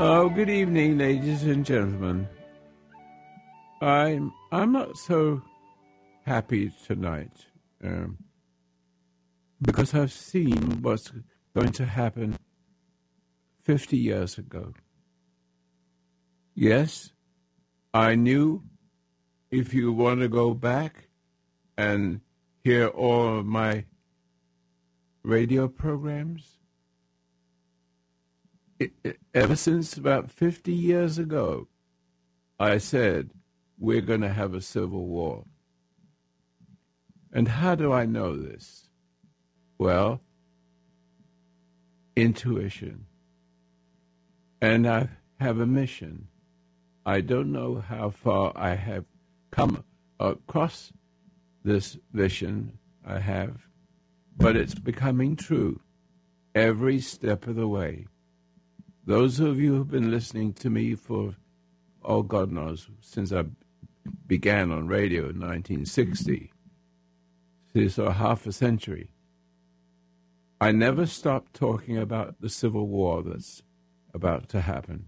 Oh, good evening, ladies and gentlemen. I'm I'm not so happy tonight um, because I've seen what's going to happen 50 years ago. Yes, I knew if you want to go back and hear all my radio programs, ever since about 50 years ago, I said, we're going to have a civil war. And how do I know this? Well, intuition. And I have a mission. I don't know how far I have come across this vision I have, but it's becoming true every step of the way. Those of you who've been listening to me for, oh, God knows, since I began on radio in 1960, this so half a century, I never stopped talking about the Civil War that's about to happen.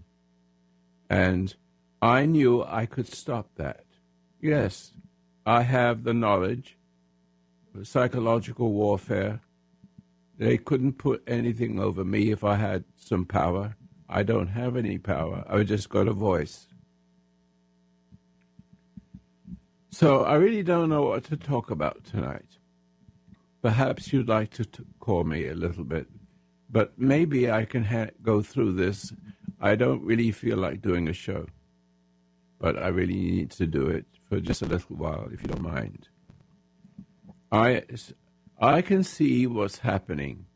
And I knew I could stop that. Yes, I have the knowledge, psychological warfare. They couldn't put anything over me if I had some power. I don't have any power. I've just got a voice. So I really don't know what to talk about tonight. Perhaps you'd like to t- call me a little bit, but maybe I can ha- go through this. I don't really feel like doing a show, but I really need to do it for just a little while, if you don't mind. I, I can see what's happening.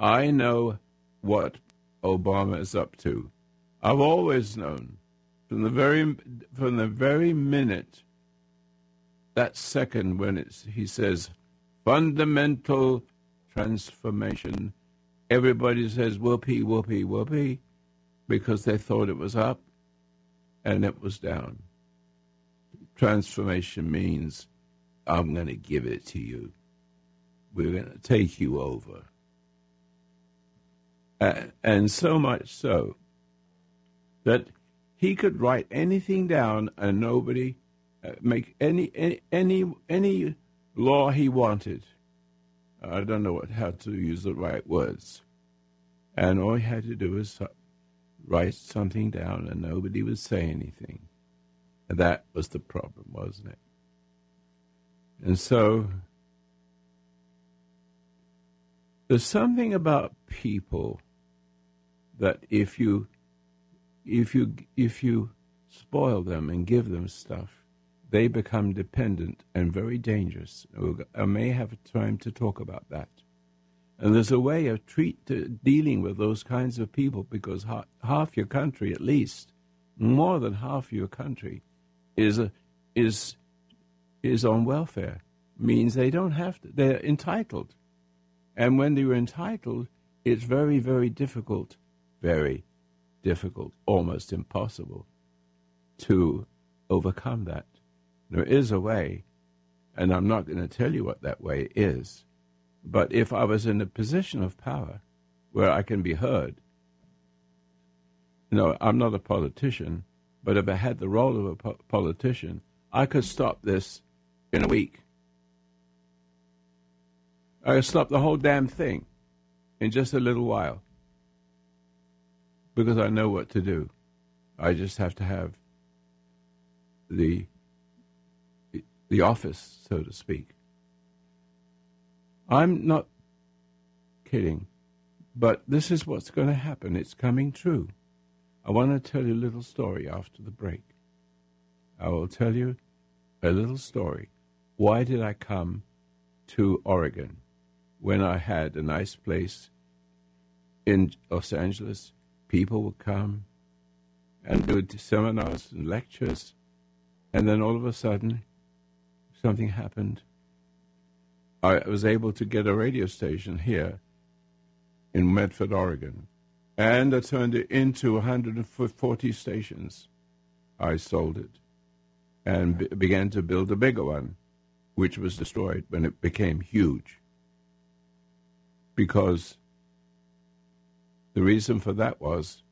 I know what Obama is up to. I've always known from the very from the very minute that second when it's he says fundamental transformation, everybody says whoopee whoopee whoopee because they thought it was up and it was down. Transformation means I'm going to give it to you. We're going to take you over. And so much so that he could write anything down and nobody uh, make any, any any any law he wanted. I don't know what, how to use the right words, and all he had to do was write something down, and nobody would say anything. And that was the problem, wasn't it? And so there's something about people that if you if you if you spoil them and give them stuff, they become dependent and very dangerous. I may have time to talk about that. And there's a way of treat to dealing with those kinds of people because ha- half your country, at least, more than half your country, is a, is is on welfare. Means they don't have to. They're entitled, and when they were entitled, it's very very difficult very difficult, almost impossible to overcome that. There is a way, and I'm not going to tell you what that way is. But if I was in a position of power where I can be heard, no, I'm not a politician, but if I had the role of a po- politician, I could stop this in a week. I could stop the whole damn thing in just a little while because I know what to do. I just have to have the the office, so to speak. I'm not kidding, but this is what's going to happen. It's coming true. I want to tell you a little story after the break. I will tell you a little story. Why did I come to Oregon when I had a nice place in Los Angeles people would come and do seminars and lectures, and then all of a sudden, something happened. I was able to get a radio station here in Medford, Oregon, and I turned it into 140 stations. I sold it and b- began to build a bigger one, which was destroyed when it became huge. Because the reason for that was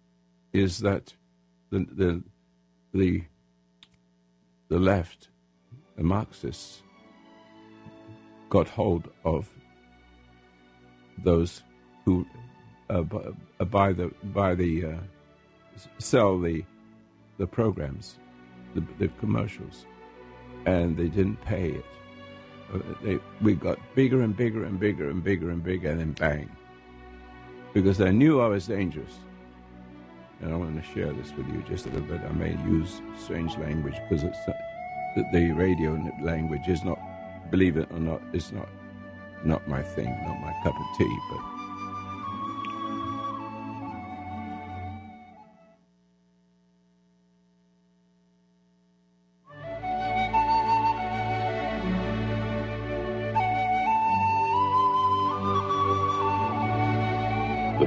is that the the the, the left, the Marxists, got hold of those who uh, buy the by the uh, sell the the programs, the, the commercials, and they didn't pay it. They, we got bigger and bigger and bigger and bigger and bigger, and then bang, because they knew I was dangerous. And I want to share this with you just a little bit. I may use strange language because it's uh, the, the radio language is not, believe it or not, it's not not my thing, not my cup of tea, but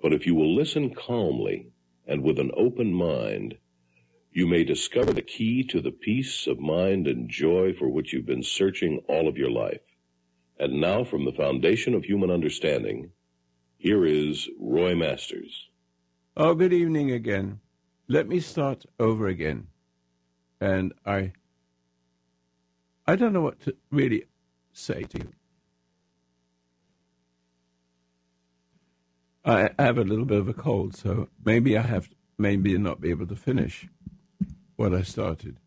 But if you will listen calmly and with an open mind, you may discover the key to the peace of mind and joy for which you've been searching all of your life. And now, from the foundation of human understanding, here is Roy Masters. Oh, good evening again. Let me start over again. And I I don't know what to really say to you. I have a little bit of a cold, so maybe I have maybe not be able to finish what I started.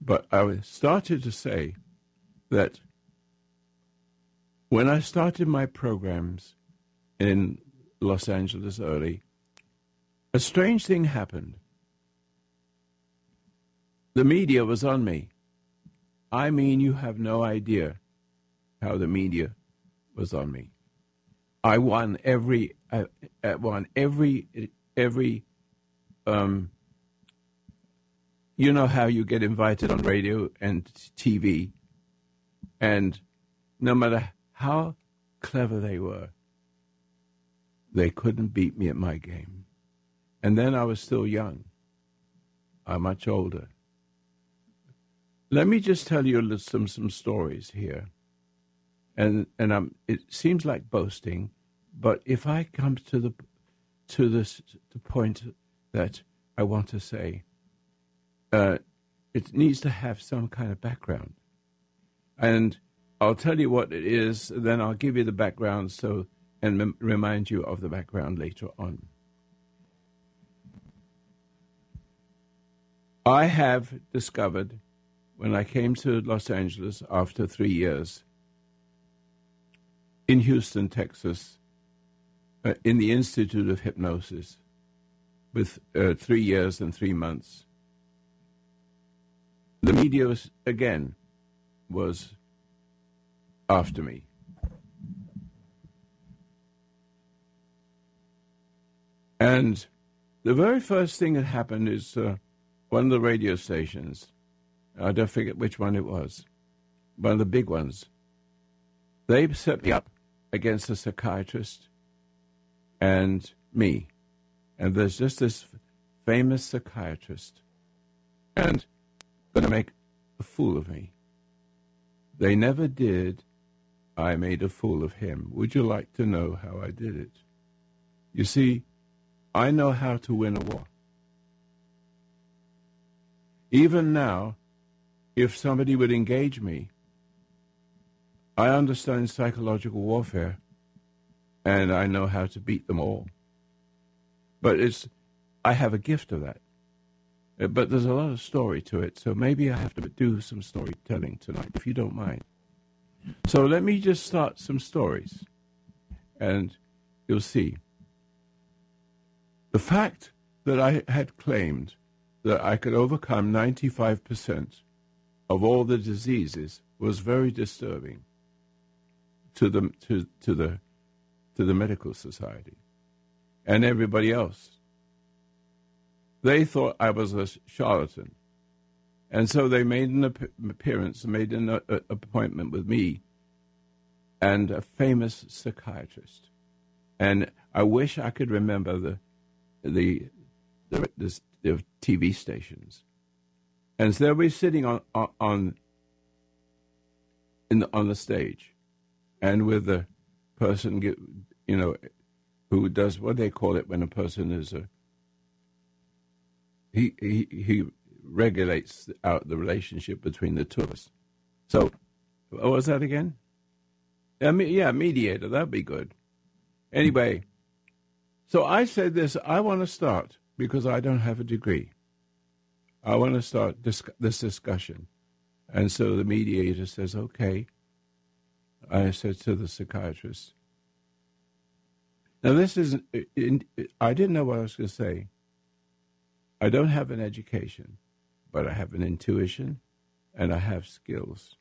But I started to say that when I started my programs in Los Angeles early, a strange thing happened. The media was on me. I mean, you have no idea how the media was on me. I won every, I won every, every, um, you know how you get invited on radio and TV, and no matter how clever they were. They couldn't beat me at my game. And then I was still young. I'm much older. Let me just tell you some some stories here. And and I'm, it seems like boasting, but if I come to the to this the point that I want to say, uh, it needs to have some kind of background. And I'll tell you what it is, then I'll give you the background so and m- remind you of the background later on. I have discovered when I came to Los Angeles after three years in Houston, Texas, uh, in the Institute of Hypnosis, with uh, three years and three months. The media was, again was after me. And the very first thing that happened is uh, one of the radio stations, I don't forget which one it was, one of the big ones, they set me up against a psychiatrist and me. And there's just this famous psychiatrist, and going to make a fool of me. They never did I made a fool of him. Would you like to know how I did it? You see, I know how to win a war. Even now, if somebody would engage me, I understand psychological warfare and I know how to beat them all. But it's, I have a gift of that. Uh, but there's a lot of story to it, so maybe I have to do some storytelling tonight, if you don't mind. So let me just start some stories, and you'll see. The fact that I had claimed that I could overcome 95% of all the diseases was very disturbing to the, to, to the, to the medical society and everybody else. they thought I was a charlatan. And so they made an appearance, made an uh, appointment with me and a famous psychiatrist. And I wish I could remember the, the, the, the, the TV stations. And so they'll be sitting on, on, in the, on the stage and with the person, get, you know, who does what they call it when a person is a, he, he, he regulates out the relationship between the two of us. So, what was that again? Yeah, yeah, mediator. That'd be good. Anyway, so I said this. I want to start because I don't have a degree. I want to start this discussion, and so the mediator says, "Okay." I said to the psychiatrist. Now, this is, I didn't know what I was going to say. I don't have an education but I have an intuition and I have skills.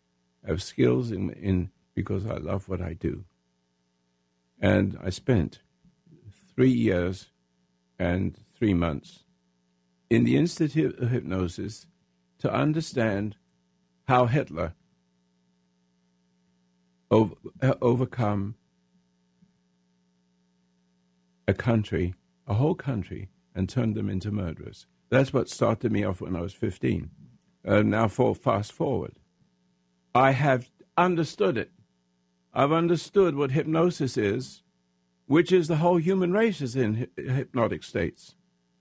I have skills in, in because I love what I do. And I spent three years and three months in the Institute of Hypnosis to understand how Hitler over, overcome a country, a whole country, and turn them into murderers. That's what started me off when I was 15. Uh, now, for fast forward, I have understood it. I've understood what hypnosis is, which is the whole human race is in hypnotic states,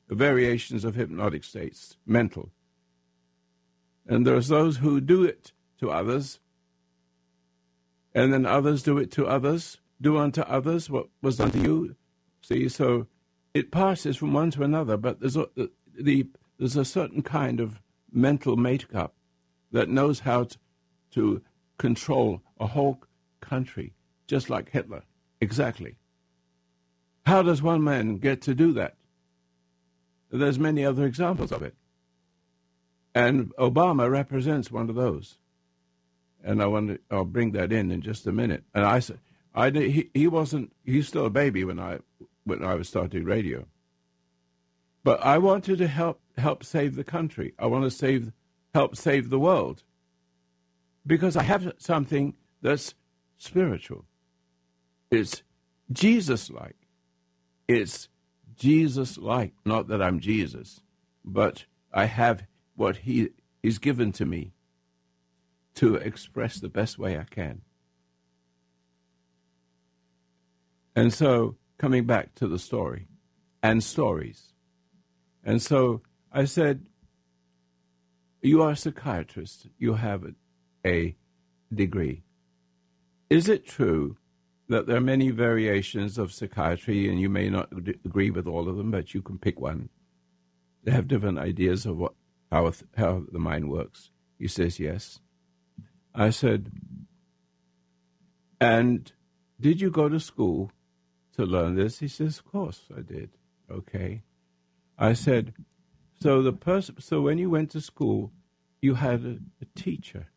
variations of hypnotic states, mental. And there's those who do it to others, and then others do it to others, do unto others what was done to you. See, so it passes from one to another, but there's a, the, there's a certain kind of mental makeup that knows how to, to control a whole country, just like Hitler. Exactly. How does one man get to do that? There's many other examples of it. And Obama represents one of those. And I want to, I'll bring that in in just a minute. And I said, I he, he wasn't he's still a baby when I when I was starting radio. But I wanted to help help save the country. I want to save help save the world. Because I have something that's spiritual. It's Jesus like. It's Jesus like. Not that I'm Jesus, but I have what He is given to me to express the best way I can. And so, coming back to the story and stories, and so I said, You are a psychiatrist, you have a degree. Is it true that there are many variations of psychiatry, and you may not agree with all of them, but you can pick one? They have different ideas of what how how the mind works. He says yes. I said, and did you go to school to learn this? He says, of course I did. Okay. I said, so the person, so when you went to school, you had a, a teacher.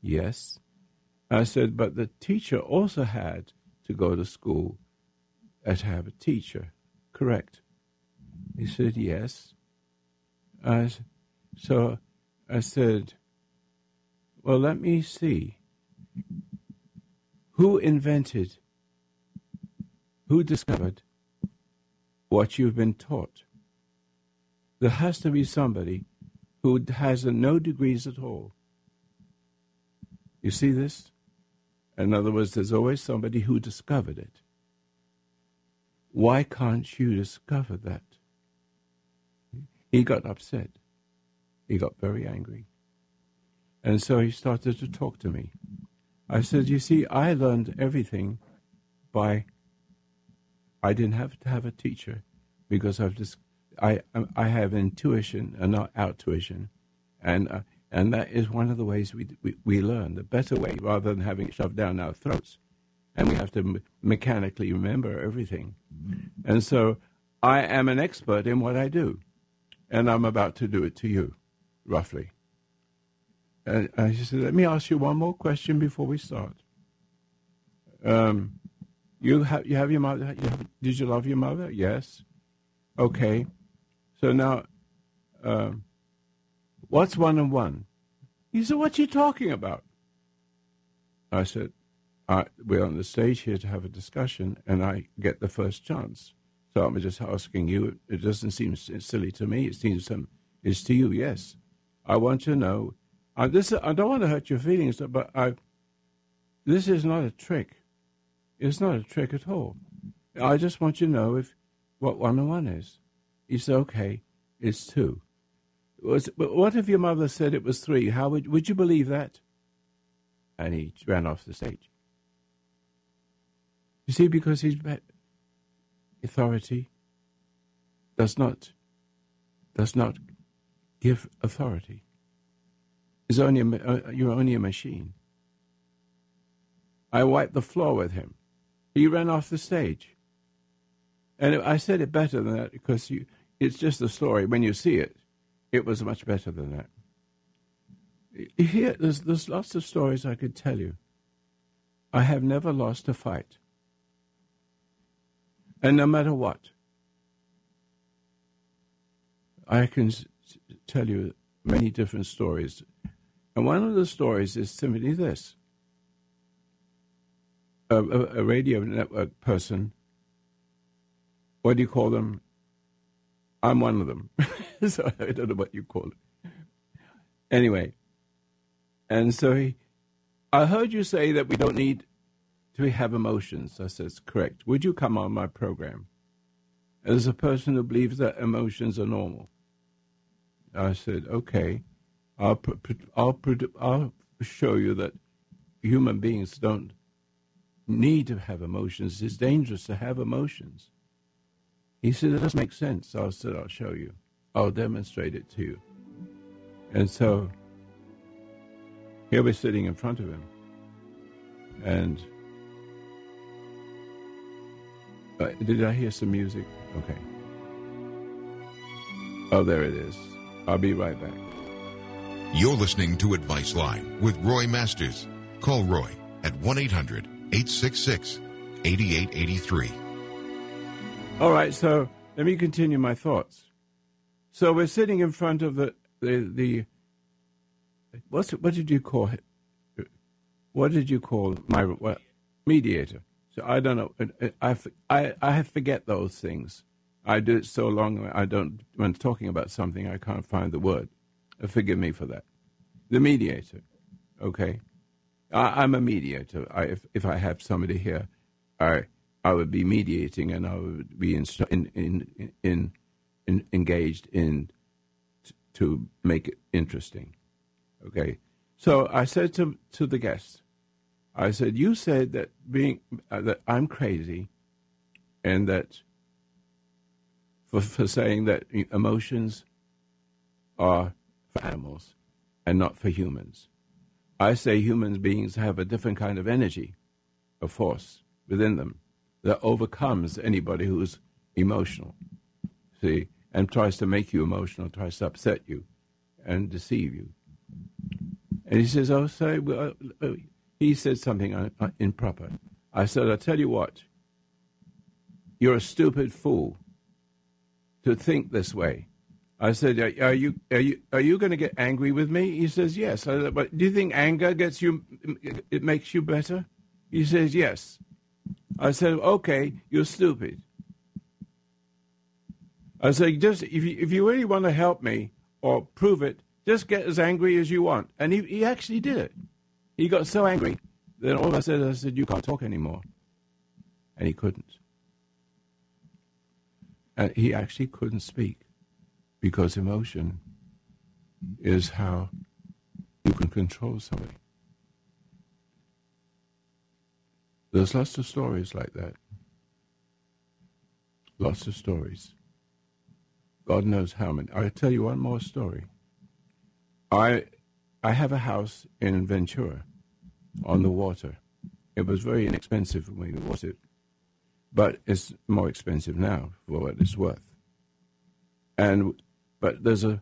Yes. I said, but the teacher also had to go to school and have a teacher. Correct. He said, yes. I, so I said, well, let me see. Who invented, who discovered what you've been taught? there has to be somebody who has no degrees at all. You see this? In other words, there's always somebody who discovered it. Why can't you discover that? He got upset. He got very angry. And so he started to talk to me. I said, You see, I learned everything by, I didn't have to have a teacher because I've just I I have intuition and not outtuition, and uh, and that is one of the ways we, we we learn the better way rather than having it shoved down our throats, and we have to me- mechanically remember everything, and so I am an expert in what I do, and I'm about to do it to you, roughly. And I said, let me ask you one more question before we start. Um, you have you have your mother? You have, did you love your mother? Yes. Okay. So now, um, what's one and one? He said, what are you talking about? I said, I, we're on the stage here to have a discussion, and I get the first chance. So I'm just asking you. It doesn't seem silly to me. It seems some. It's to you, yes. I want to know. This, I don't want to hurt your feelings, but I. This is not a trick. It's not a trick at all. I just want you to know if what one on one is. Said, okay, it's two. Was, but what if your mother said it was three? How would, would you believe that? And he ran off the stage. You see, because his authority does not does not give authority. Is only a, uh, you're only a machine. I wiped the floor with him. He ran off the stage. And I said it better than that because you, it's just a story. When you see it, it was much better than that. Here, there's, there's lots of stories I could tell you. I have never lost a fight. And no matter what, I can tell you many different stories. And one of the stories is simply this a, a, a radio network person what do you call them? I'm one of them. so I don't know what you call it. Anyway, and so he, I heard you say that we don't need to have emotions. I said, correct. Would you come on my program? As a person who believes that emotions are normal. I said, okay, I'll, I'll, I'll show you that human beings don't need to have emotions. It's dangerous to have emotions. He said, It doesn't make sense. So I said, I'll show you. I'll demonstrate it to you. And so here we're sitting in front of him. And uh, did I hear some music? Okay. Oh, there it is. I'll be right back. You're listening to Advice Line with Roy Masters. Call Roy at 1 800 866 8883. All right, so let me continue my thoughts. So we're sitting in front of the the, the what's what did you call it? What did you call my what, mediator? So I don't know. Uh, I, I I forget those things. I do it so long. I don't when talking about something I can't find the word. Uh, forgive me for that. The mediator. Okay, I, am a mediator. I, if if I have somebody here, I I would be mediating and I would be in, in, in, in engaged in t- to make it interesting. Okay, so I said to to the guest, I said, "You said that being uh, that I'm crazy, and that for for saying that emotions are for animals and not for humans. I say human beings have a different kind of energy, a force within them." that overcomes anybody who's emotional. See, and tries to make you emotional, tries to upset you, and deceive you. And he says, "Oh, say," well, uh, uh he said something uh, uh, improper. I said, "I tell you what, you're a stupid fool to think this way." I said, "Are you are you are you going to get angry with me?" He says, "Yes." Said, "But do you think anger gets you? It makes you better?" He says, "Yes." I said, okay, you're stupid. I said, just if you, if you really want to help me or prove it, just get as angry as you want. And he, he actually did it. He got so angry that all I said, I said, you can't talk anymore. And he couldn't. And he actually couldn't speak because emotion is how you can control somebody. There's lots of stories like that. Lots of stories. God knows how many. I'll tell you one more story. I I have a house in Ventura on the water. It was very inexpensive when we bought it, but it's more expensive now for what it's worth. And but there's a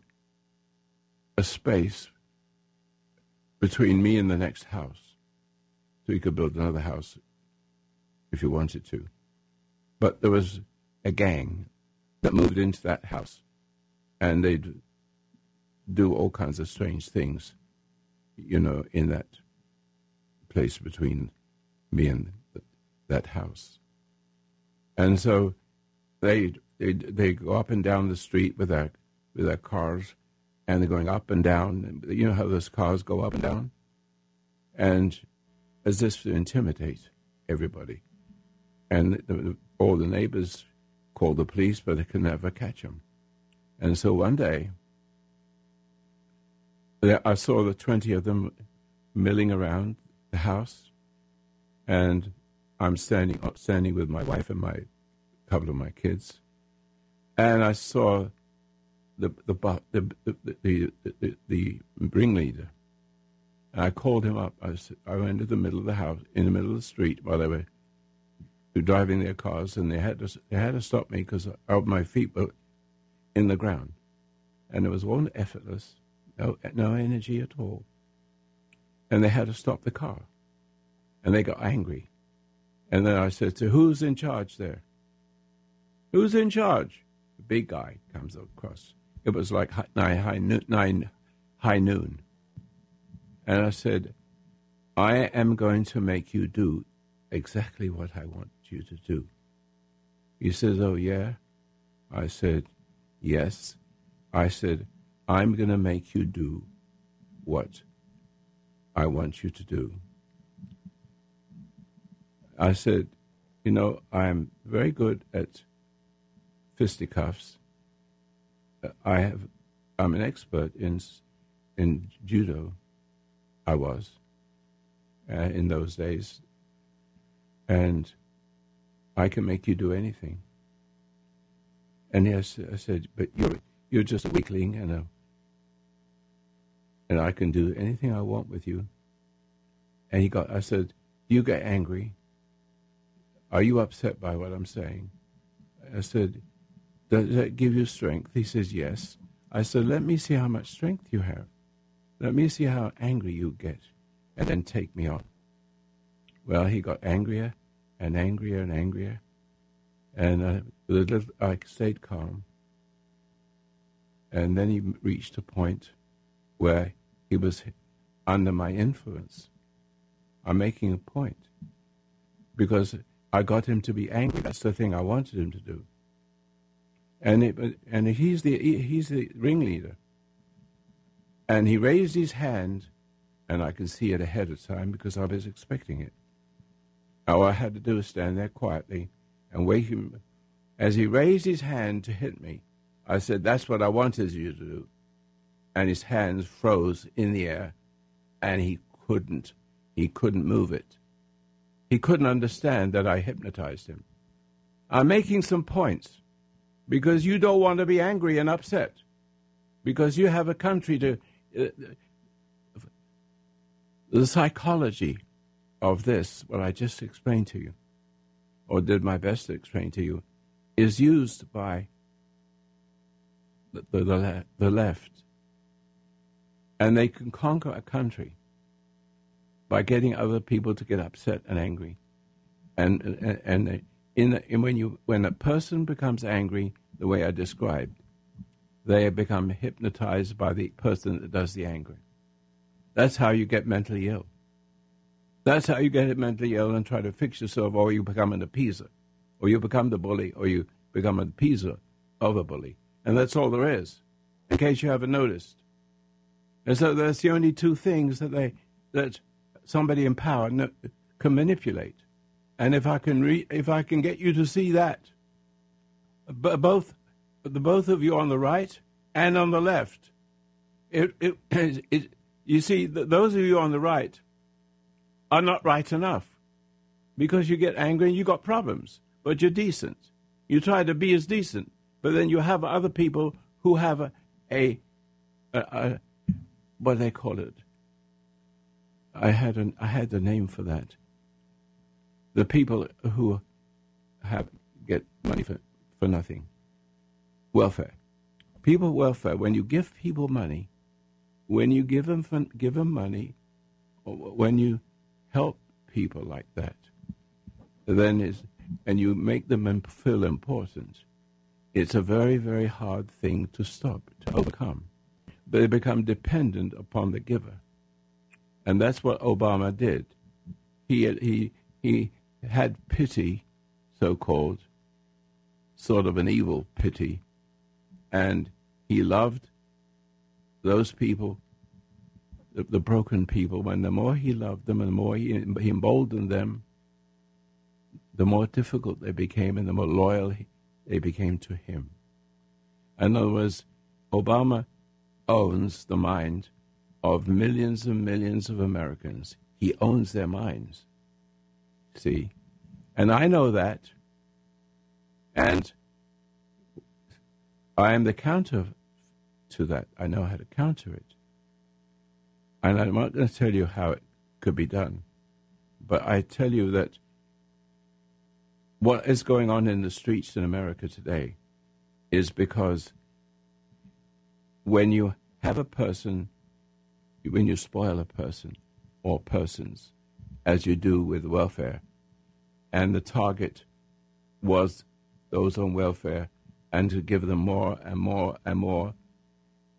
a space between me and the next house, so you could build another house if you wanted to. But there was a gang that moved into that house, and they'd do all kinds of strange things, you know, in that place between me and that house. And so they, they, they go up and down the street with their, with their cars, and they're going up and down. You know how those cars go up and down? And as if to intimidate everybody. And the, all the neighbors call the police, but they can never catch them. And so one day, I saw the 20 of them milling around the house, and I'm standing up, standing with my wife and my couple of my kids, and I saw the the the the, the, ringleader. And I called him up. I, was, I went to the middle of the house, in the middle of the street, while they were driving their cars, and they had to they had to stop me because my feet were in the ground, and it was all effortless, no no energy at all, and they had to stop the car, and they got angry, and then I said, "So who's in charge there? Who's in charge?" The big guy comes across. It was like nine high noon, nine high noon, and I said, "I am going to make you do exactly what I want you to do." He says, "Oh yeah." I said, "Yes." I said, "I'm going to make you do what I want you to do." I said, you know, I'm very good at fisticuffs. I have, I'm an expert in in judo. I was uh, in those days, and I can make you do anything. And yes, I said, but you're you're just a weakling, and a, and I can do anything I want with you. And he got. I said, you get angry. Are you upset by what I'm saying? I said, Does that give you strength? He says, Yes. I said, Let me see how much strength you have. Let me see how angry you get, and then take me on. Well, he got angrier and angrier and angrier, and uh, little, I stayed calm. And then he reached a point where he was under my influence. I'm making a point because I got him to be angry. That's the thing I wanted him to do. And it, and he's the he's the ringleader. And he raised his hand, and I can see it ahead of time because I was expecting it. All I had to do was stand there quietly and wait him. As he raised his hand to hit me, I said, "That's what I wanted you to do." And his hands froze in the air, and he couldn't he couldn't move it. He couldn't understand that I hypnotized him. I'm making some points because you don't want to be angry and upset because you have a country to. Uh, the psychology of this, what I just explained to you, or did my best to explain to you, is used by the, the, the left. And they can conquer a country by getting other people to get upset and angry. And and, and in, the, in when you when a person becomes angry, the way I described, they become hypnotized by the person that does the angry. That's how you get mentally ill. That's how you get mentally ill and try to fix yourself, or you become an appeaser, or you become the bully, or you become an appeaser of a bully. And that's all there is, in case you haven't noticed. And so that's the only two things that they that somebody in power can manipulate. And if I can re- if I can get you to see that, b- both the both of you on the right and on the left, it, it, it you see those of you on the right are not right enough because you get angry and you got problems, but you're decent. You try to be as decent, but then you have other people who have a, a, a, a what do they call it? I had an I had the name for that. The people who have get money for, for nothing. Welfare. People welfare. When you give people money, when you give them give them money, when you help people like that, then is and you make them feel important. It's a very very hard thing to stop to overcome. they become dependent upon the giver. And that's what Obama did. He, he, he had pity, so called, sort of an evil pity, and he loved those people, the, the broken people. And the more he loved them and the more he, he emboldened them, the more difficult they became and the more loyal they became to him. In other words, Obama owns the mind of millions and millions of Americans. He owns their minds. See? And I know that. And I am the counter to that. I know how to counter it. And I'm not going to tell you how it could be done. But I tell you that what is going on in the streets in America today is because when you have a person, when you spoil a person or persons, as you do with welfare, and the target was those on welfare, and to give them more and more and more,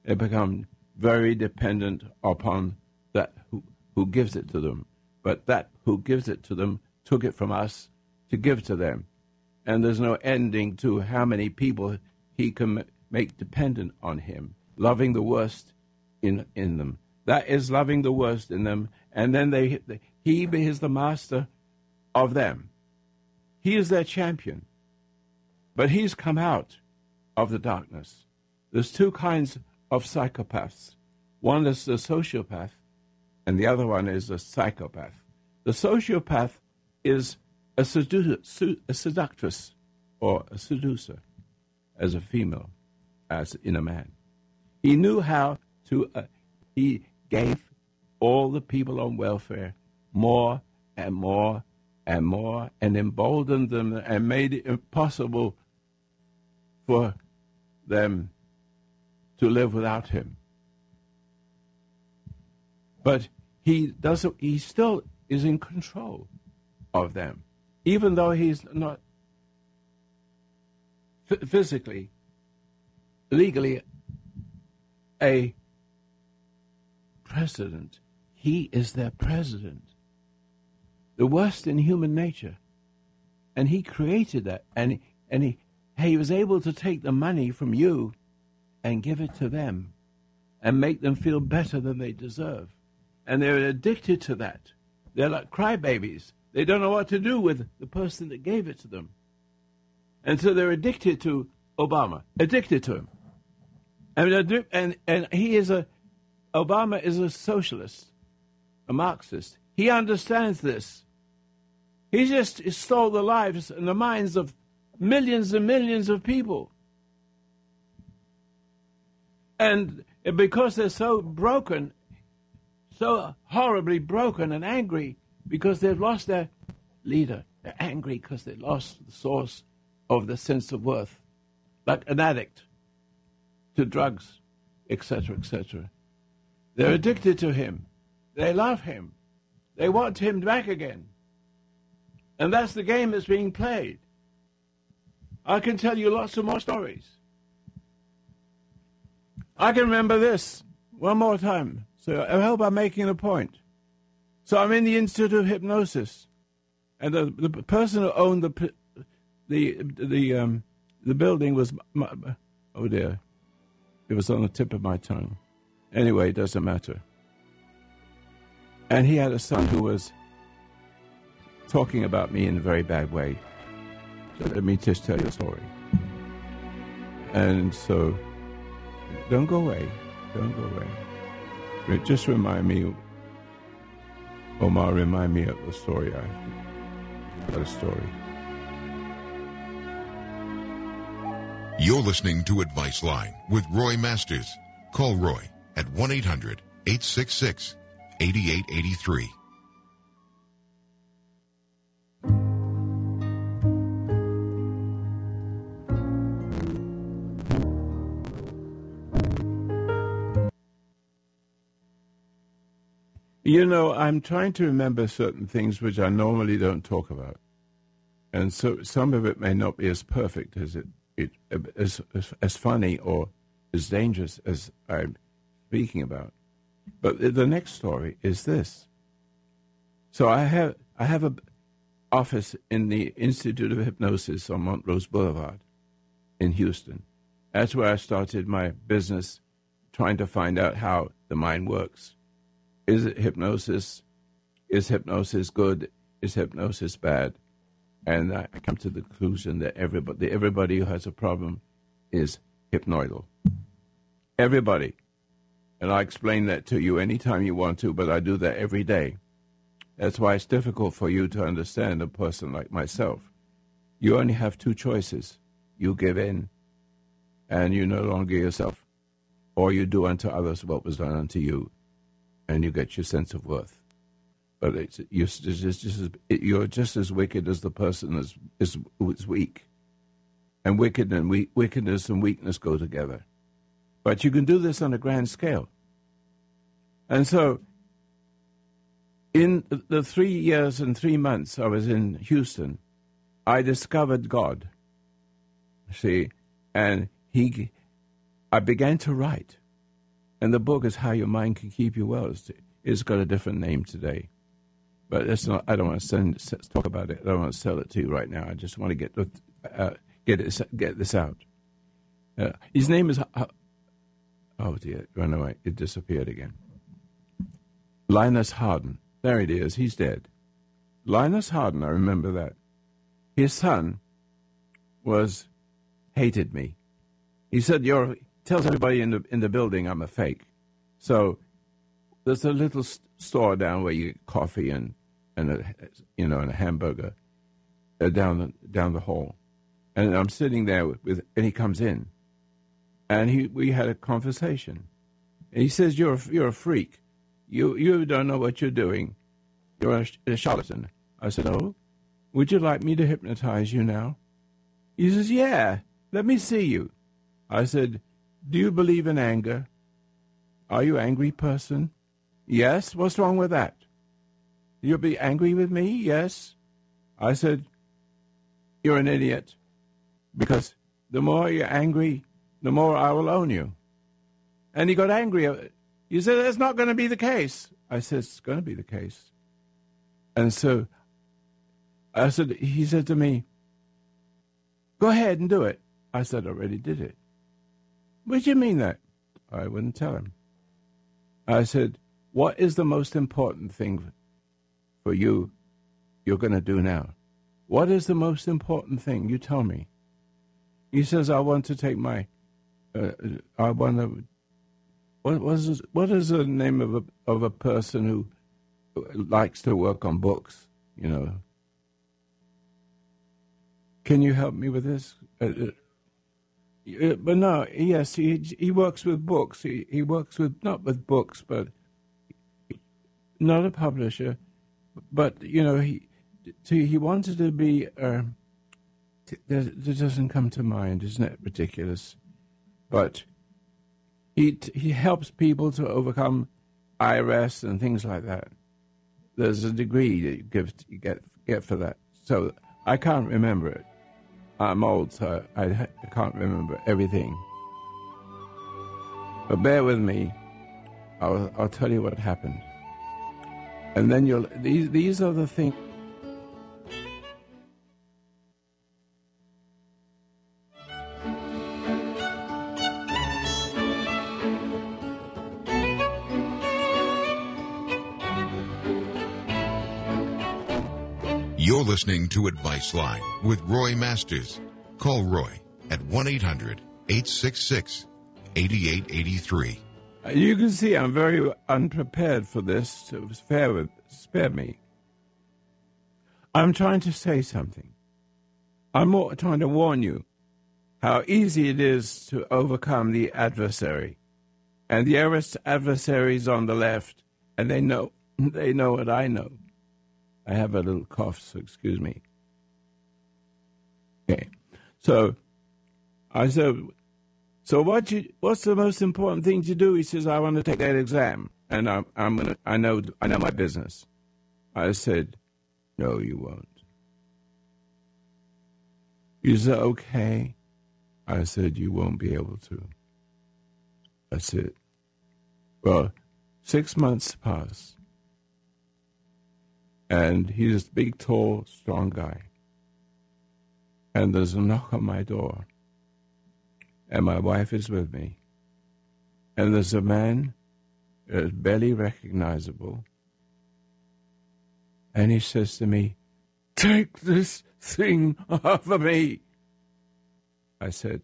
they become very dependent upon that who, who gives it to them. But that who gives it to them took it from us to give to them. And there's no ending to how many people he can make dependent on him, loving the worst in, in them. That is loving the worst in them. And then they, he is the master of them. He is their champion. But he's come out of the darkness. There's two kinds of psychopaths. One is the sociopath, and the other one is a psychopath. The sociopath is a, sedu- a seductress or a seducer as a female, as in a man. He knew how to, uh, he gave all the people on welfare more and more and more and emboldened them and made it impossible for them to live without him. But he doesn't he still is in control of them even though he's not f- physically, legally a president, he is their president. The worst in human nature. And he created that. And, and he, he was able to take the money from you and give it to them and make them feel better than they deserve. And they're addicted to that. They're like crybabies. They don't know what to do with the person that gave it to them. And so they're addicted to Obama, addicted to him. And, and, and he is a, Obama is a socialist, a Marxist. He understands this. He just stole the lives and the minds of millions and millions of people. And because they're so broken, so horribly broken and angry, because they've lost their leader. They're angry because they lost the source of the sense of worth, like an addict to drugs, etc., etc. They're addicted to him. They love him. They want him back again. And that's the game that's being played. I can tell you lots of more stories. I can remember this one more time. So I hope I'm making a point. So I'm in the Institute of Hypnosis, and the, the person who owned the the the um, the building was my, oh dear, it was on the tip of my tongue. Anyway, it doesn't matter. And he had a son who was talking about me in a very bad way. So let me just tell you a story. And so, don't go away. Don't go away. Just remind me Omar, remind me of the story I got a story. You're listening to Advice Line with Roy Masters. Call Roy at 1 800 866 8883. You know, I'm trying to remember certain things which I normally don't talk about, and so some of it may not be as perfect as it, it as, as, as funny or as dangerous as I'm speaking about. But the next story is this. So I have I have a office in the Institute of Hypnosis on Montrose Boulevard in Houston. That's where I started my business, trying to find out how the mind works. Is it hypnosis? Is hypnosis good? Is hypnosis bad? And I come to the conclusion that everybody, everybody who has a problem is hypnoidal. Everybody. And I explain that to you anytime you want to, but I do that every day. That's why it's difficult for you to understand a person like myself. You only have two choices. You give in, and you no longer yourself, or you do unto others what was done unto you, and you get your sense of worth. But it's, you're, just, just as, you're just as wicked as the person is, is weak. And wicked and we, wickedness and weakness go together. But you can do this on a grand scale. And so, in the three years and three months I was in Houston, I discovered God. See, and he, I began to write. And the book is How Your Mind Can Keep You Well. It's, it's got a different name today. But it's not, I don't want to send, talk about it. I don't want to sell it to you right now. I just want to get, uh, get, it, get this out. Uh, his name is uh, Oh dear, run away. It disappeared again. Linus Harden. There it is. He's dead. Linus Harden, I remember that. His son was hated me. He said, "You're." Tells everybody in the in the building I'm a fake. So there's a little store down where you get coffee and and a you know and a hamburger uh, down the down the hall, and I'm sitting there with, with and he comes in, and he we had a conversation. And he says, "You're a, you're a freak. You you don't know what you're doing. You're a, a charlatan." I said, "Oh, would you like me to hypnotize you now?" He says, "Yeah. Let me see you." I said, "Do you believe in anger? Are you an angry person?" "Yes. What's wrong with that?" "You'll be angry with me?" "Yes." I said, "You're an idiot, because the more you're angry, the more I will own you. And he got angry. He said, that's not going to be the case. I said, it's going to be the case. And so I said, he said to me, go ahead and do it. I said, I already did it. What do you mean that? I wouldn't tell him. I said, what is the most important thing for you you're going to do now? What is the most important thing? You tell me. He says, I want to take my uh, I wonder what was what is the name of a of a person who likes to work on books? You know. Can you help me with this? Uh, uh, but no, yes, he he works with books. He he works with not with books, but not a publisher. But you know, he he wanted to be. Uh, that doesn't come to mind. Isn't that ridiculous? but he he helps people to overcome IRS and things like that. There's a degree that you give you get get for that. So I can't remember it. Uh, I'm old, so I, I can't remember everything. But bear with me. I'll I'll tell you what happened, and then you'll these these are the things listening to Advice Line with Roy Masters. Call Roy at 1 800 866 8883. You can see I'm very unprepared for this, so spare, with, spare me. I'm trying to say something. I'm trying to warn you how easy it is to overcome the adversary. And the adversary is on the left, and they know they know what I know. I have a little cough, so excuse me. Okay, so I said, so what you, what's the most important thing to do? He says, I want to take that exam, and I'm, I'm gonna, I know, I know my business. I said, no, you won't. He said, okay. I said, you won't be able to. That's it. Well, six months pass, and he's a big, tall, strong guy. And there's a knock on my door, and my wife is with me. And there's a man, uh, barely recognizable, and he says to me, Take this thing off of me. I said,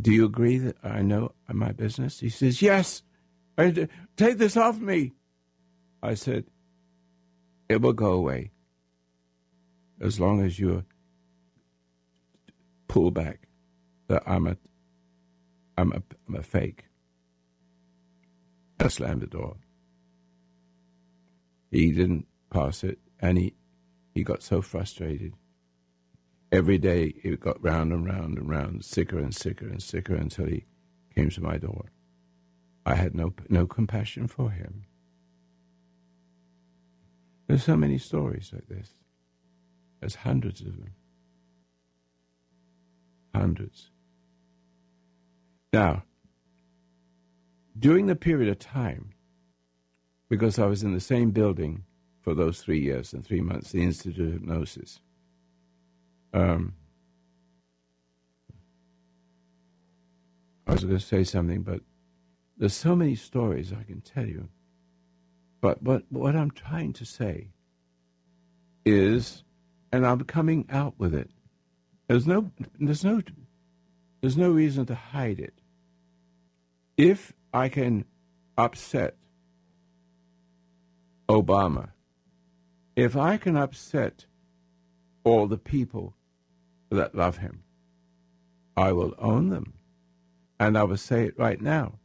Do you agree that I know my business? He says, Yes. I take this off me. I said, It will go away as long as you pull back that I'm a I'm a, I'm a fake. I slammed the door. He didn't pass it, and he, he got so frustrated. Every day it got round and round and round, sicker and sicker and sicker until he came to my door. I had no no compassion for him. There's so many stories like this. There's hundreds of them. Hundreds. Now, during the period of time, because I was in the same building for those three years and three months, the Institute of Hypnosis, um, I was going to say something, but there's so many stories I can tell you. But what, what I'm trying to say is, and I'm coming out with it. There's no, there's no, there's no reason to hide it. If I can upset Obama, if I can upset all the people that love him, I will own them. And I will say it right now.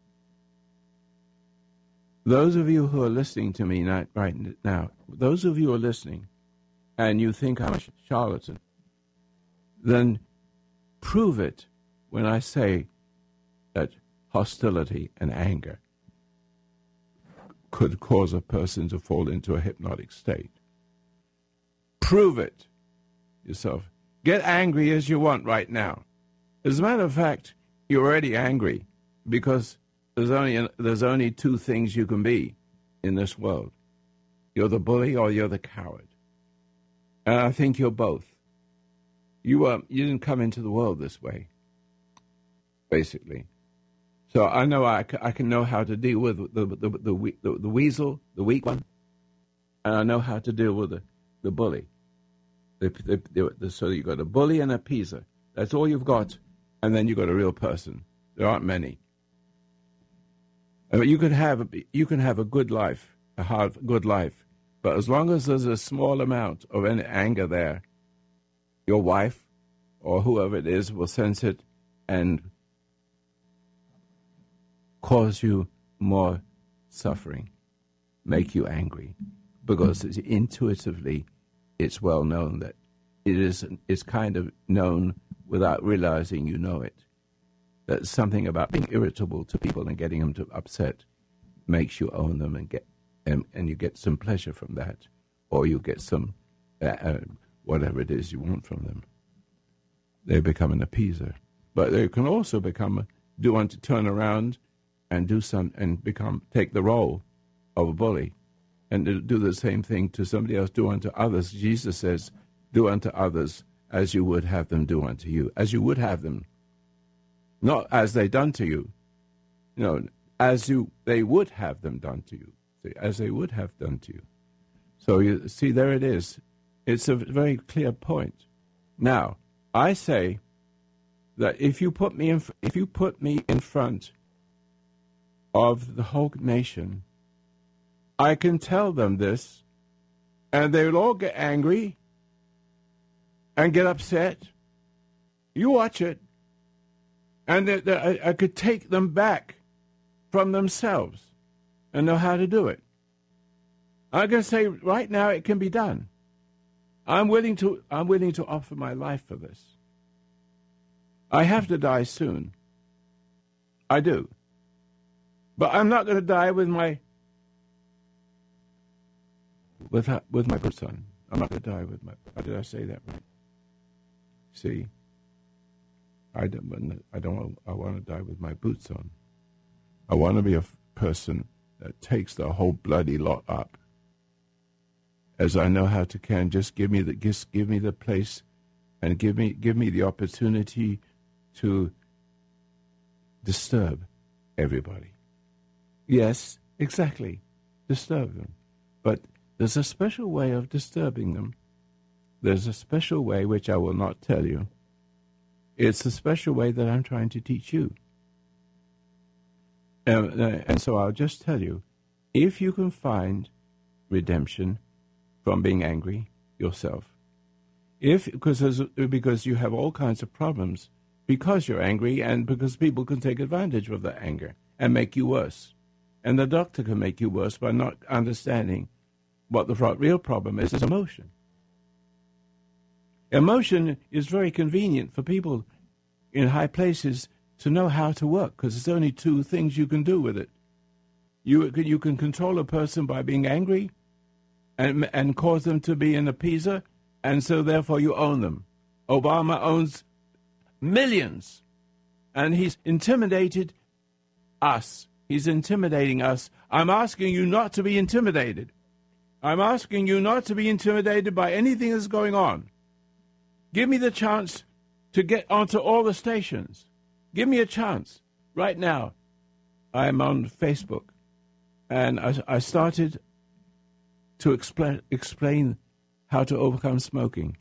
Those of you who are listening to me not right now, those of you who are listening, and you think I'm a charlatan, then prove it when I say that hostility and anger could cause a person to fall into a hypnotic state. Prove it yourself. Get angry as you want right now. As a matter of fact, you're already angry because there's only there's only two things you can be in this world. You're the bully or you're the coward. And I think you're both. You uh, you didn't come into the world this way. Basically. So I know I, I can know how to deal with the the, the, the, the, weasel, the weak one, and I know how to deal with the, the bully. The, the, the, so you've got a bully and a appeaser. That's all you've got. And then you've got a real person. There aren't many. Uh, you can have you can have a good life, a hard good life, but as long as there's a small amount of any anger there, your wife or whoever it is will sense it and cause you more suffering, make you angry, because it's intuitively it's well known that it is it's kind of known without realizing you know it. That something about being irritable to people and getting them to upset makes you own them and get and, and you get some pleasure from that, or you get some uh, uh, whatever it is you want from them. They become an appeaser, but they can also become do want to turn around and do some and become take the role of a bully and do the same thing to somebody else do unto others jesus says do unto others as you would have them do unto you as you would have them not as they done to you you know as you they would have them done to you as they would have done to you so you see there it is it's a very clear point now i say that if you put me in if you put me in front of the whole nation. I can tell them this, and they will all get angry and get upset. You watch it. And they, they, I, I could take them back from themselves and know how to do it. I'm going to say right now it can be done. I'm willing to I'm willing to offer my life for this. I have to die soon. I do. But I'm not going to die with my with with my boots on. I'm not going to die with my. How did I say that right? See, I don't. I don't. I want to die with my boots on. I want to be a. person that takes the whole bloody lot up. As I know how to can, just give me the just give me the place and give me give me the opportunity to disturb everybody. Yes, exactly. Disturb them. But there's a special way of disturbing them. There's a special way which I will not tell you. It's a special way that I'm trying to teach you. And, uh, and so I'll just tell you if you can find redemption from being angry yourself, if because because you have all kinds of problems because you're angry and because people can take advantage of that anger and make you worse, and the doctor can make you worse by not understanding what the real problem is is emotion. Emotion is very convenient for people in high places to know how to work because there's only two things you can do with it. You, you can control a person by being angry and, and cause them to be an appeaser, and so therefore you own them. Obama owns millions, and he's intimidated us. He's intimidating us. I'm asking you not to be intimidated. I'm asking you not to be intimidated by anything that's going on. Give me the chance to get onto all the stations. Give me a chance. Right now, I'm on Facebook, and I, I started to explain, explain how to overcome smoking.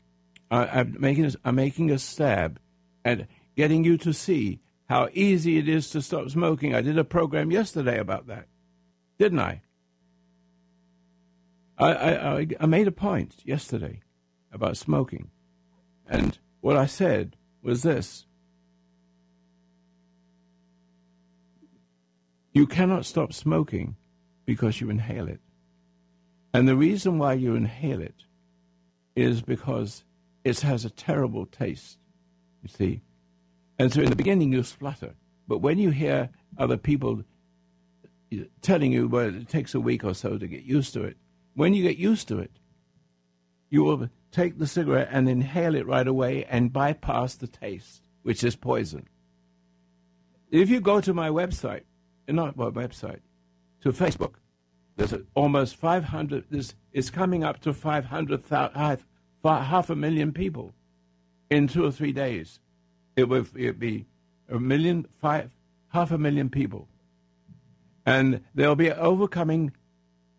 I, am making a, I'm making a stab at getting you to see how easy it is to stop smoking. I did a program yesterday about that, didn't I? I, I, I made a point yesterday about smoking, and what I said was this You cannot stop smoking because you inhale it. And the reason why you inhale it is because it has a terrible taste, you see. And so in the beginning you splutter. But when you hear other people telling you, well, it takes a week or so to get used to it, when you get used to it, you will take the cigarette and inhale it right away and bypass the taste, which is poison. If you go to my website, not my website, to Facebook, there's almost 500, this is coming up to 500,000, half a million people in two or three days. It would it'd be a million, five, half a million people. And they'll be overcoming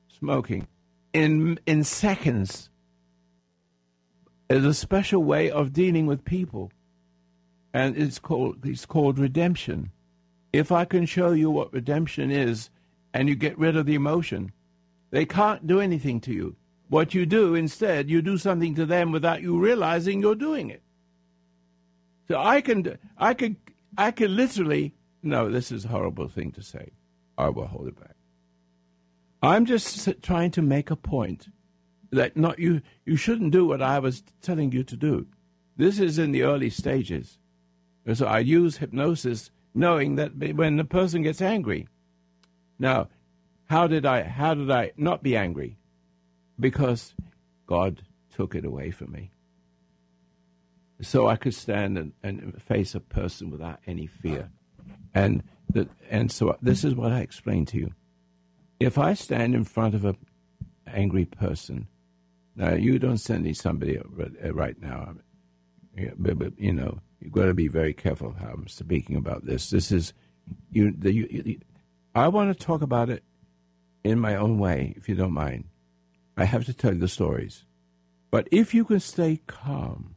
smoking in, in seconds is a special way of dealing with people, and it's called it's called redemption. If I can show you what redemption is, and you get rid of the emotion, they can't do anything to you. What you do instead, you do something to them without you realizing you're doing it. So I can, I could, I could literally. No, this is a horrible thing to say. I will hold it back. I'm just trying to make a point that not you you shouldn't do what I was telling you to do. This is in the early stages. So I use hypnosis knowing that when the person gets angry. Now, how did I how did I not be angry? Because God took it away from me. So I could stand and, and face a person without any fear. And that and so this is what I explained to you. If I stand in front of an angry person now, you don't send me somebody uh, right now, but, you know, you've got to be very careful how I'm speaking about this. This is, you, the, you, you, I want to talk about it in my own way, if you don't mind. I have to tell you the stories. But if you can stay calm,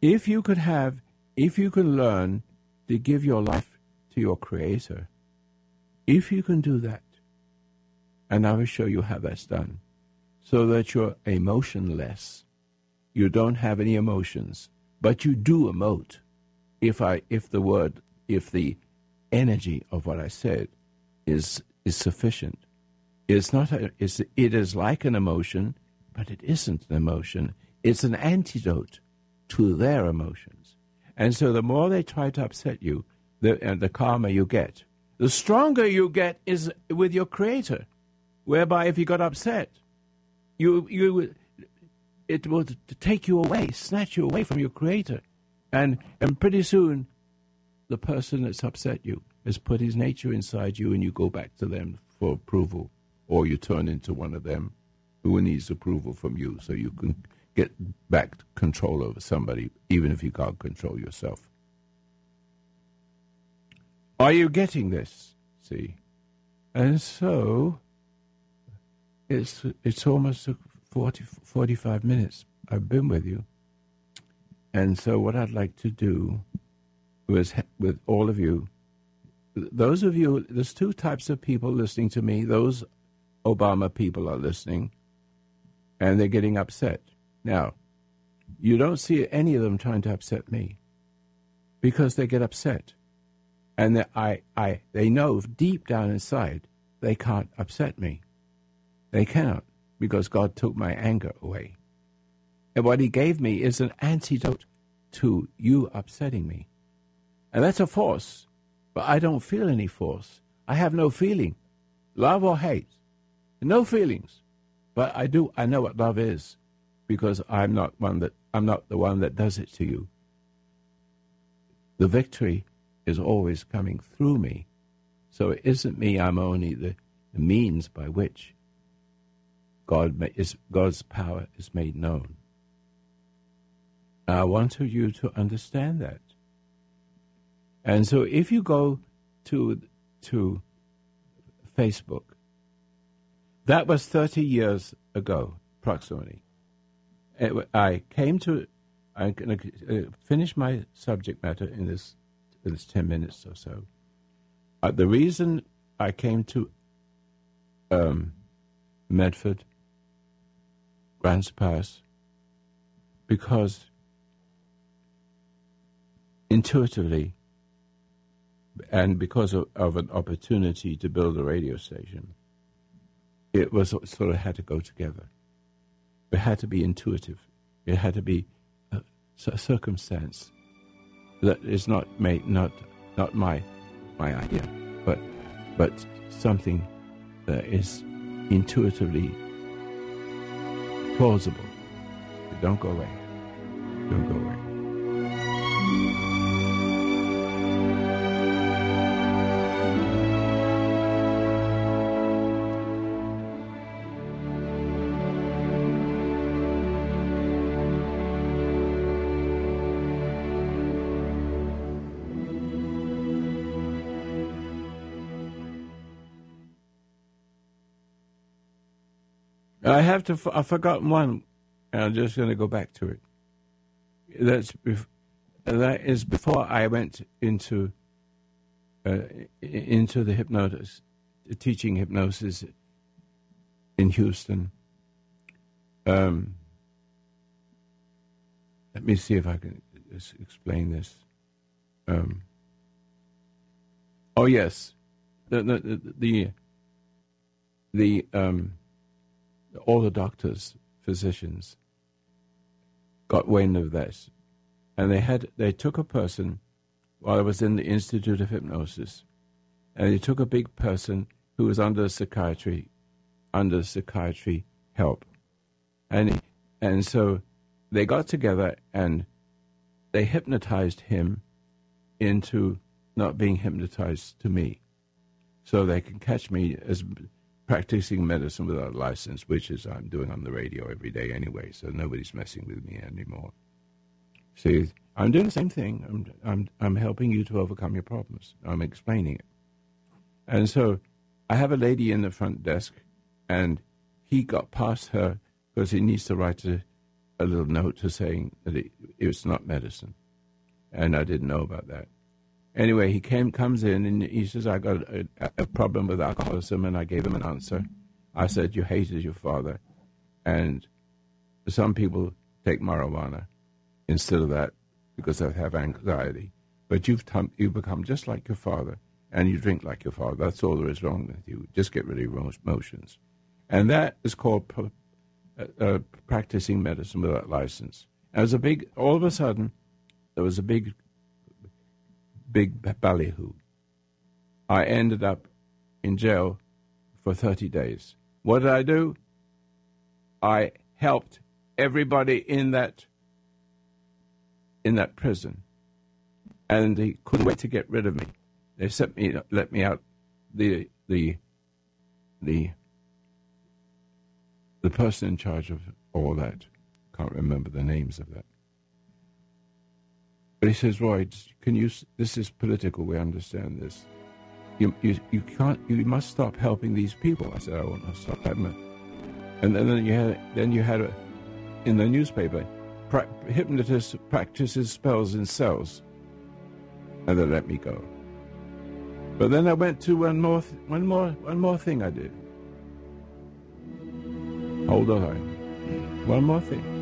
if you could have, if you can learn to give your life to your Creator, if you can do that, and I will show you how that's done so that you're emotionless. You don't have any emotions, but you do emote. If I, if the word, if the energy of what I said is is sufficient, it's not. A, it's, it is like an emotion, but it isn't an emotion. It's an antidote to their emotions. And so, the more they try to upset you, the uh, the calmer you get. The stronger you get is with your Creator, whereby if you got upset, you you it will take you away, snatch you away from your creator, and and pretty soon, the person that's upset you has put his nature inside you and you go back to them for approval, or you turn into one of them who needs approval from you so you can get back control over somebody, even if you can't control yourself. Are you getting this? See? And so it's it's almost 40, 45 minutes I've been with you. And so what I'd like to do was with all of you those of you there's two types of people listening to me. Those Obama people are listening and they're getting upset. Now, you don't see any of them trying to upset me because they get upset. And I, I, they know deep down inside they can't upset me. They cannot because God took my anger away. And what He gave me is an antidote to you upsetting me. And that's a force, but I don't feel any force. I have no feeling, love or hate, no feelings. But I do, I know what love is because I'm not one that, I'm not the one that does it to you. The victory is always coming through me. So it isn't me, I'm only the, the means by which God is, God's power is made known. I want you to understand that. And so if you go to, to Facebook, that was 30 years ago, approximately. I came to, I'm going to uh, finish my subject matter in this, in this 10 minutes or so. Uh, the reason I came to um, Medford, Grants Pass, because intuitively, and because of, of an opportunity to build a radio station, it was sort of had to go together. It had to be intuitive. It had to be a, a circumstance that is not made, not not my my idea, but but something that is intuitively plausible. Don't go away. Don't go away. Have to. I've forgotten one, and I'm just going to go back to it. That's that is before I went into uh, into the hypnosis, teaching hypnosis in Houston. Um, let me see if I can explain this. Um, oh yes, the the the, the um, all the doctors, physicians, got wind of this, and they had they took a person while I was in the Institute of Hypnosis, and they took a big person who was under psychiatry, under psychiatry help, and and so they got together and they hypnotized him into not being hypnotized to me, so they can catch me as practicing medicine without a license, which is I'm doing on the radio every day anyway, so nobody's messing with me anymore. See, I'm doing the same thing. I'm, I'm, I'm helping you to overcome your problems. I'm explaining it. And so I have a lady in the front desk, and he got past her because he needs to write a, a little note to saying that it, it's not medicine. And I didn't know about that. Anyway, he came, comes in, and he says, "I got a, a problem with alcoholism," and I gave him an answer. I said, "You hated your father," and some people take marijuana instead of that because they have anxiety. But you've t- you become just like your father, and you drink like your father. That's all there is wrong with you. Just get rid of your emotions, and that is called uh, uh, practicing medicine without license. And it was a big. All of a sudden, there was a big big ballyhoo. I ended up in jail for 30 days. What did I do? I helped everybody in that in that prison, and they couldn't wait to get rid of me. they sent me, let me out. The the the the person in charge of all that can't remember the names of that. But he says, Roy, can you? This is political. We understand this. You, you, you can't. You must stop helping these people. I said, I won't stop. And then you had then you had a, in the newspaper, pra- hypnotist practices spells in cells, and they let me go. But then I went to one more, th- one more, one more thing I did. Hold on, one more thing.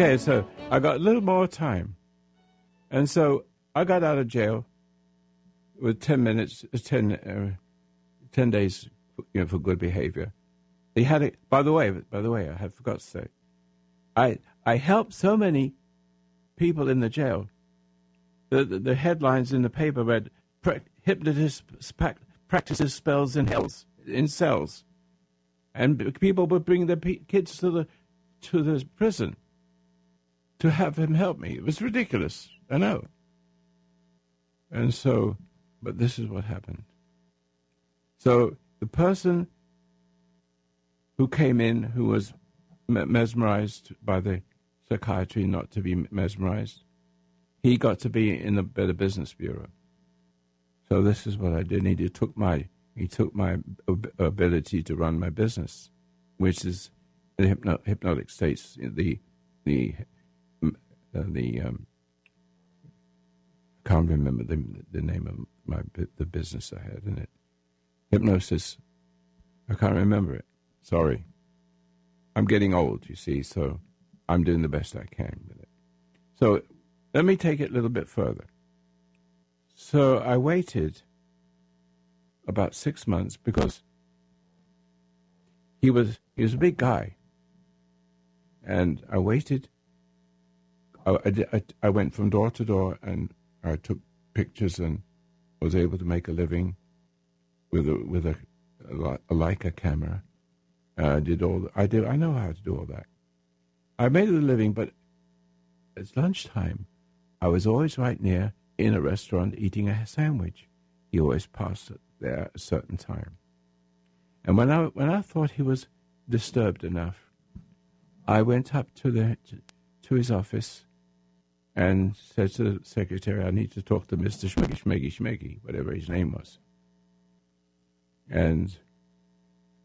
Okay, so I got a little more time. And so I got out of jail with 10 minutes, 10, uh, 10 days you know, for good behavior. They had it, by the way, by the way, I had forgot to say, I, I helped so many people in the jail. The, the, the headlines in the paper read, hypnotist practices spells in hells, in cells. And people would bring their kids to the, to the prison to have him help me. It was ridiculous. I know. And so, but this is what happened. So the person who came in who was mesmerized by the psychiatry not to be mesmerized, he got to be in the Better Business Bureau. So this is what I did. He took my he took my ability to run my business, which is the hypnotic states, the the uh, the um, can't remember the the name of my the business I had in it. Hypnosis. I can't remember it. Sorry. I'm getting old, you see, so I'm doing the best I can with it. So let me take it a little bit further. So I waited about six months because he was he was a big guy, and I waited I, I, I went from door to door and I took pictures and was able to make a living with a with a, a Leica camera. Uh, I did all. I did. I know how to do all that. I made a living, but it's lunchtime. I was always right near in a restaurant eating a sandwich. He always passed there at a certain time. And when I when I thought he was disturbed enough, I went up to the to his office and said to the secretary, I need to talk to Mr. Schmeggy, Schmeggy, Schmeggy, whatever his name was. And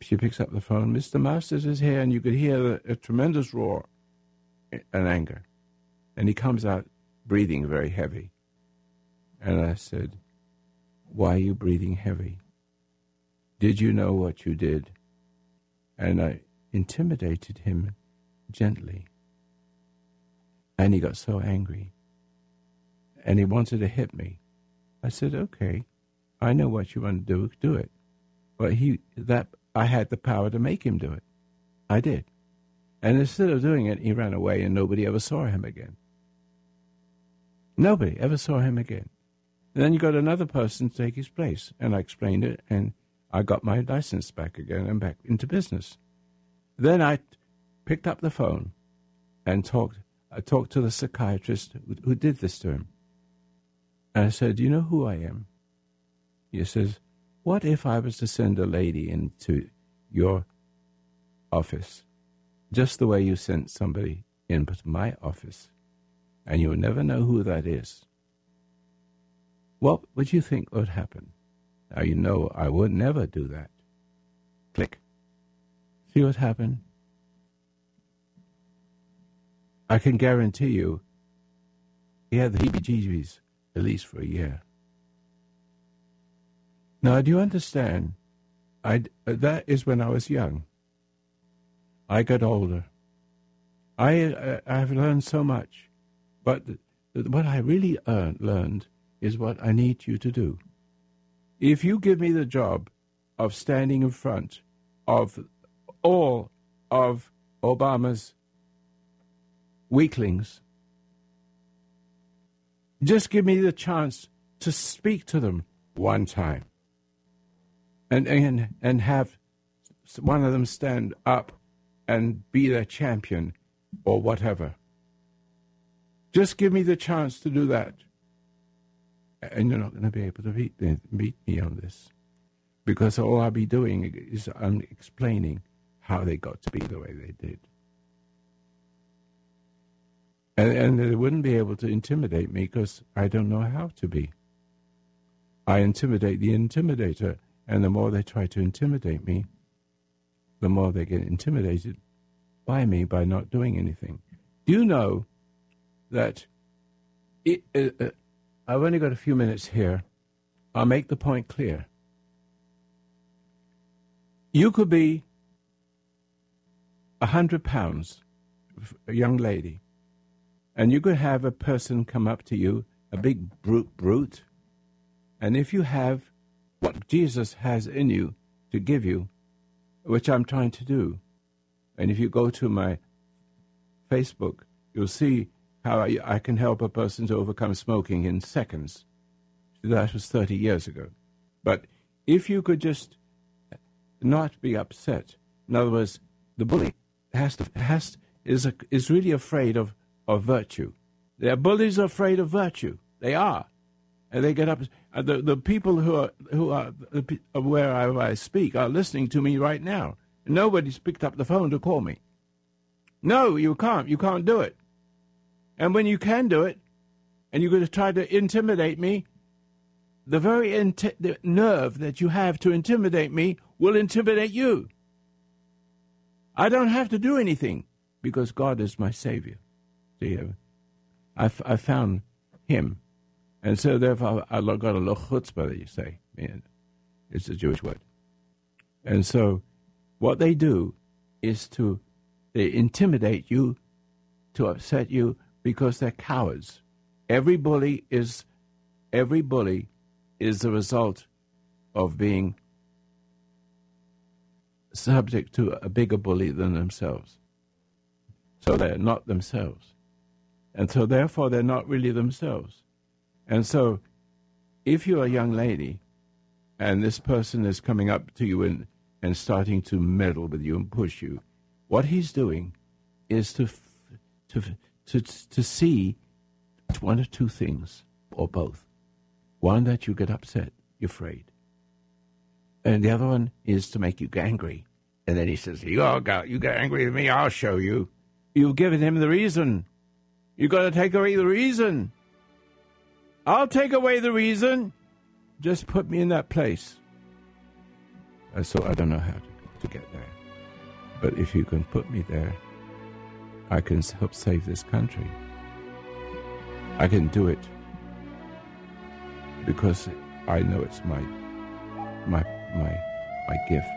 she picks up the phone. Mr. Masters is here, and you could hear a, a tremendous roar and anger. And he comes out breathing very heavy. And I said, Why are you breathing heavy? Did you know what you did? And I intimidated him gently. And he got so angry. And he wanted to hit me. I said, okay, I know what you want to do, do it. But he, that, I had the power to make him do it. I did. And instead of doing it, he ran away and nobody ever saw him again. Nobody ever saw him again. And then you got another person to take his place. And I explained it, and I got my license back again and back into business. Then I picked up the phone and talked I talked to the psychiatrist who did this to him. And I said, Do you know who I am? He says, What if I was to send a lady into your office, just the way you sent somebody into my office, and you'll never know who that is? What would you think would happen? Now, you know I would never do that. Click. See what happened? I can guarantee you he had the heebie-jeebies at least for a year. Now, do you understand? I, that is when I was young. I got older. I, uh, I have learned so much, but what I really earned, learned is what I need you to do. If you give me the job of standing in front of all of Obama's weaklings, Just give me the chance to speak to them one time and, and, and have one of them stand up and be their champion or whatever. Just give me the chance to do that. And you're not going to be able to beat, beat me on this. Because all I'll be doing is I'm explaining how they got to be the way they did. And, and they wouldn't be able to intimidate me because I don't know how to be. I intimidate the intimidator, and the more they try to intimidate me, the more they get intimidated by me by not doing anything. Do you know that it, uh, uh, I've only got a few minutes here. I'll make the point clear. You could be a hundred pounds, a young lady, and you could have a person come up to you, a big brute, brute, and if you have what Jesus has in you to give you, which I'm trying to do, and if you go to my Facebook, you'll see how I, I can help a person to overcome smoking in seconds. That was 30 years ago. But if you could just not be upset, in other words, the bully has to, has is a, is really afraid of, of virtue. Their bullies are afraid of virtue. They are, and they get up. Uh, the the people who are who are where I, I speak are listening to me right now. Nobody's picked up the phone to call me. No, you can't. You can't do it. And when you can do it, and you're going to try to intimidate me, the very inti- the nerve that you have to intimidate me will intimidate you. I don't have to do anything because God is my Savior. See, I, I found Him. And so therefore I got a little chutzpah that you say. It's a Jewish word. And so what they do is to they intimidate you, to upset you, because they're cowards. Every bully is every bully is the result of being subject to a bigger bully than themselves. So they're not themselves. And so therefore they're not really themselves. And so if you're a young lady and this person is coming up to you and, and starting to meddle with you and push you, what he's doing is to, to, to, to see one or two things, or both. One, that you get upset, you're afraid. And the other one is to make you angry. And then he says, You all got you get angry with me, I'll show you. You've given him the reason. You've got to take away the reason. I'll take away the reason. Just put me in that place. So I don't know how to, to get there. But if you can put me there, I can help save this country. I can do it because I know it's my my my my gift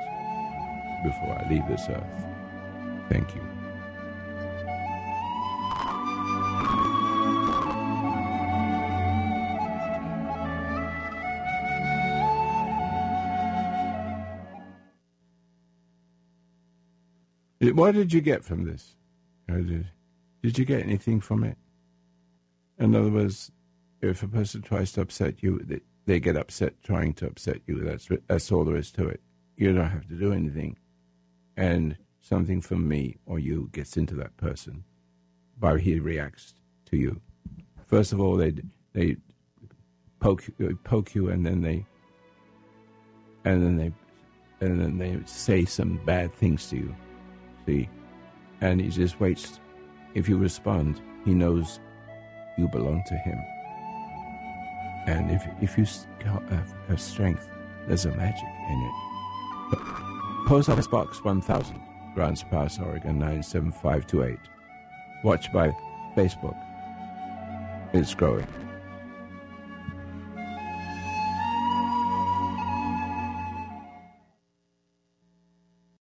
before I leave this earth. Thank you. What did you get from this? Did, you get anything from it? In other words, if a person tries to upset you, they, they get upset trying to upset you. That's that's all there is to it. You don't have to do anything, and something from me or you gets into that person, by he reacts to you. First of all, they they poke poke you, and then they and then they and then they say some bad things to you. See, and he just waits. If you respond, he knows you belong to him. And if, if you have strength, there's a magic in it. Post Office Box 1000, Grants Pass, Oregon 97528. Watch by Facebook. It's growing.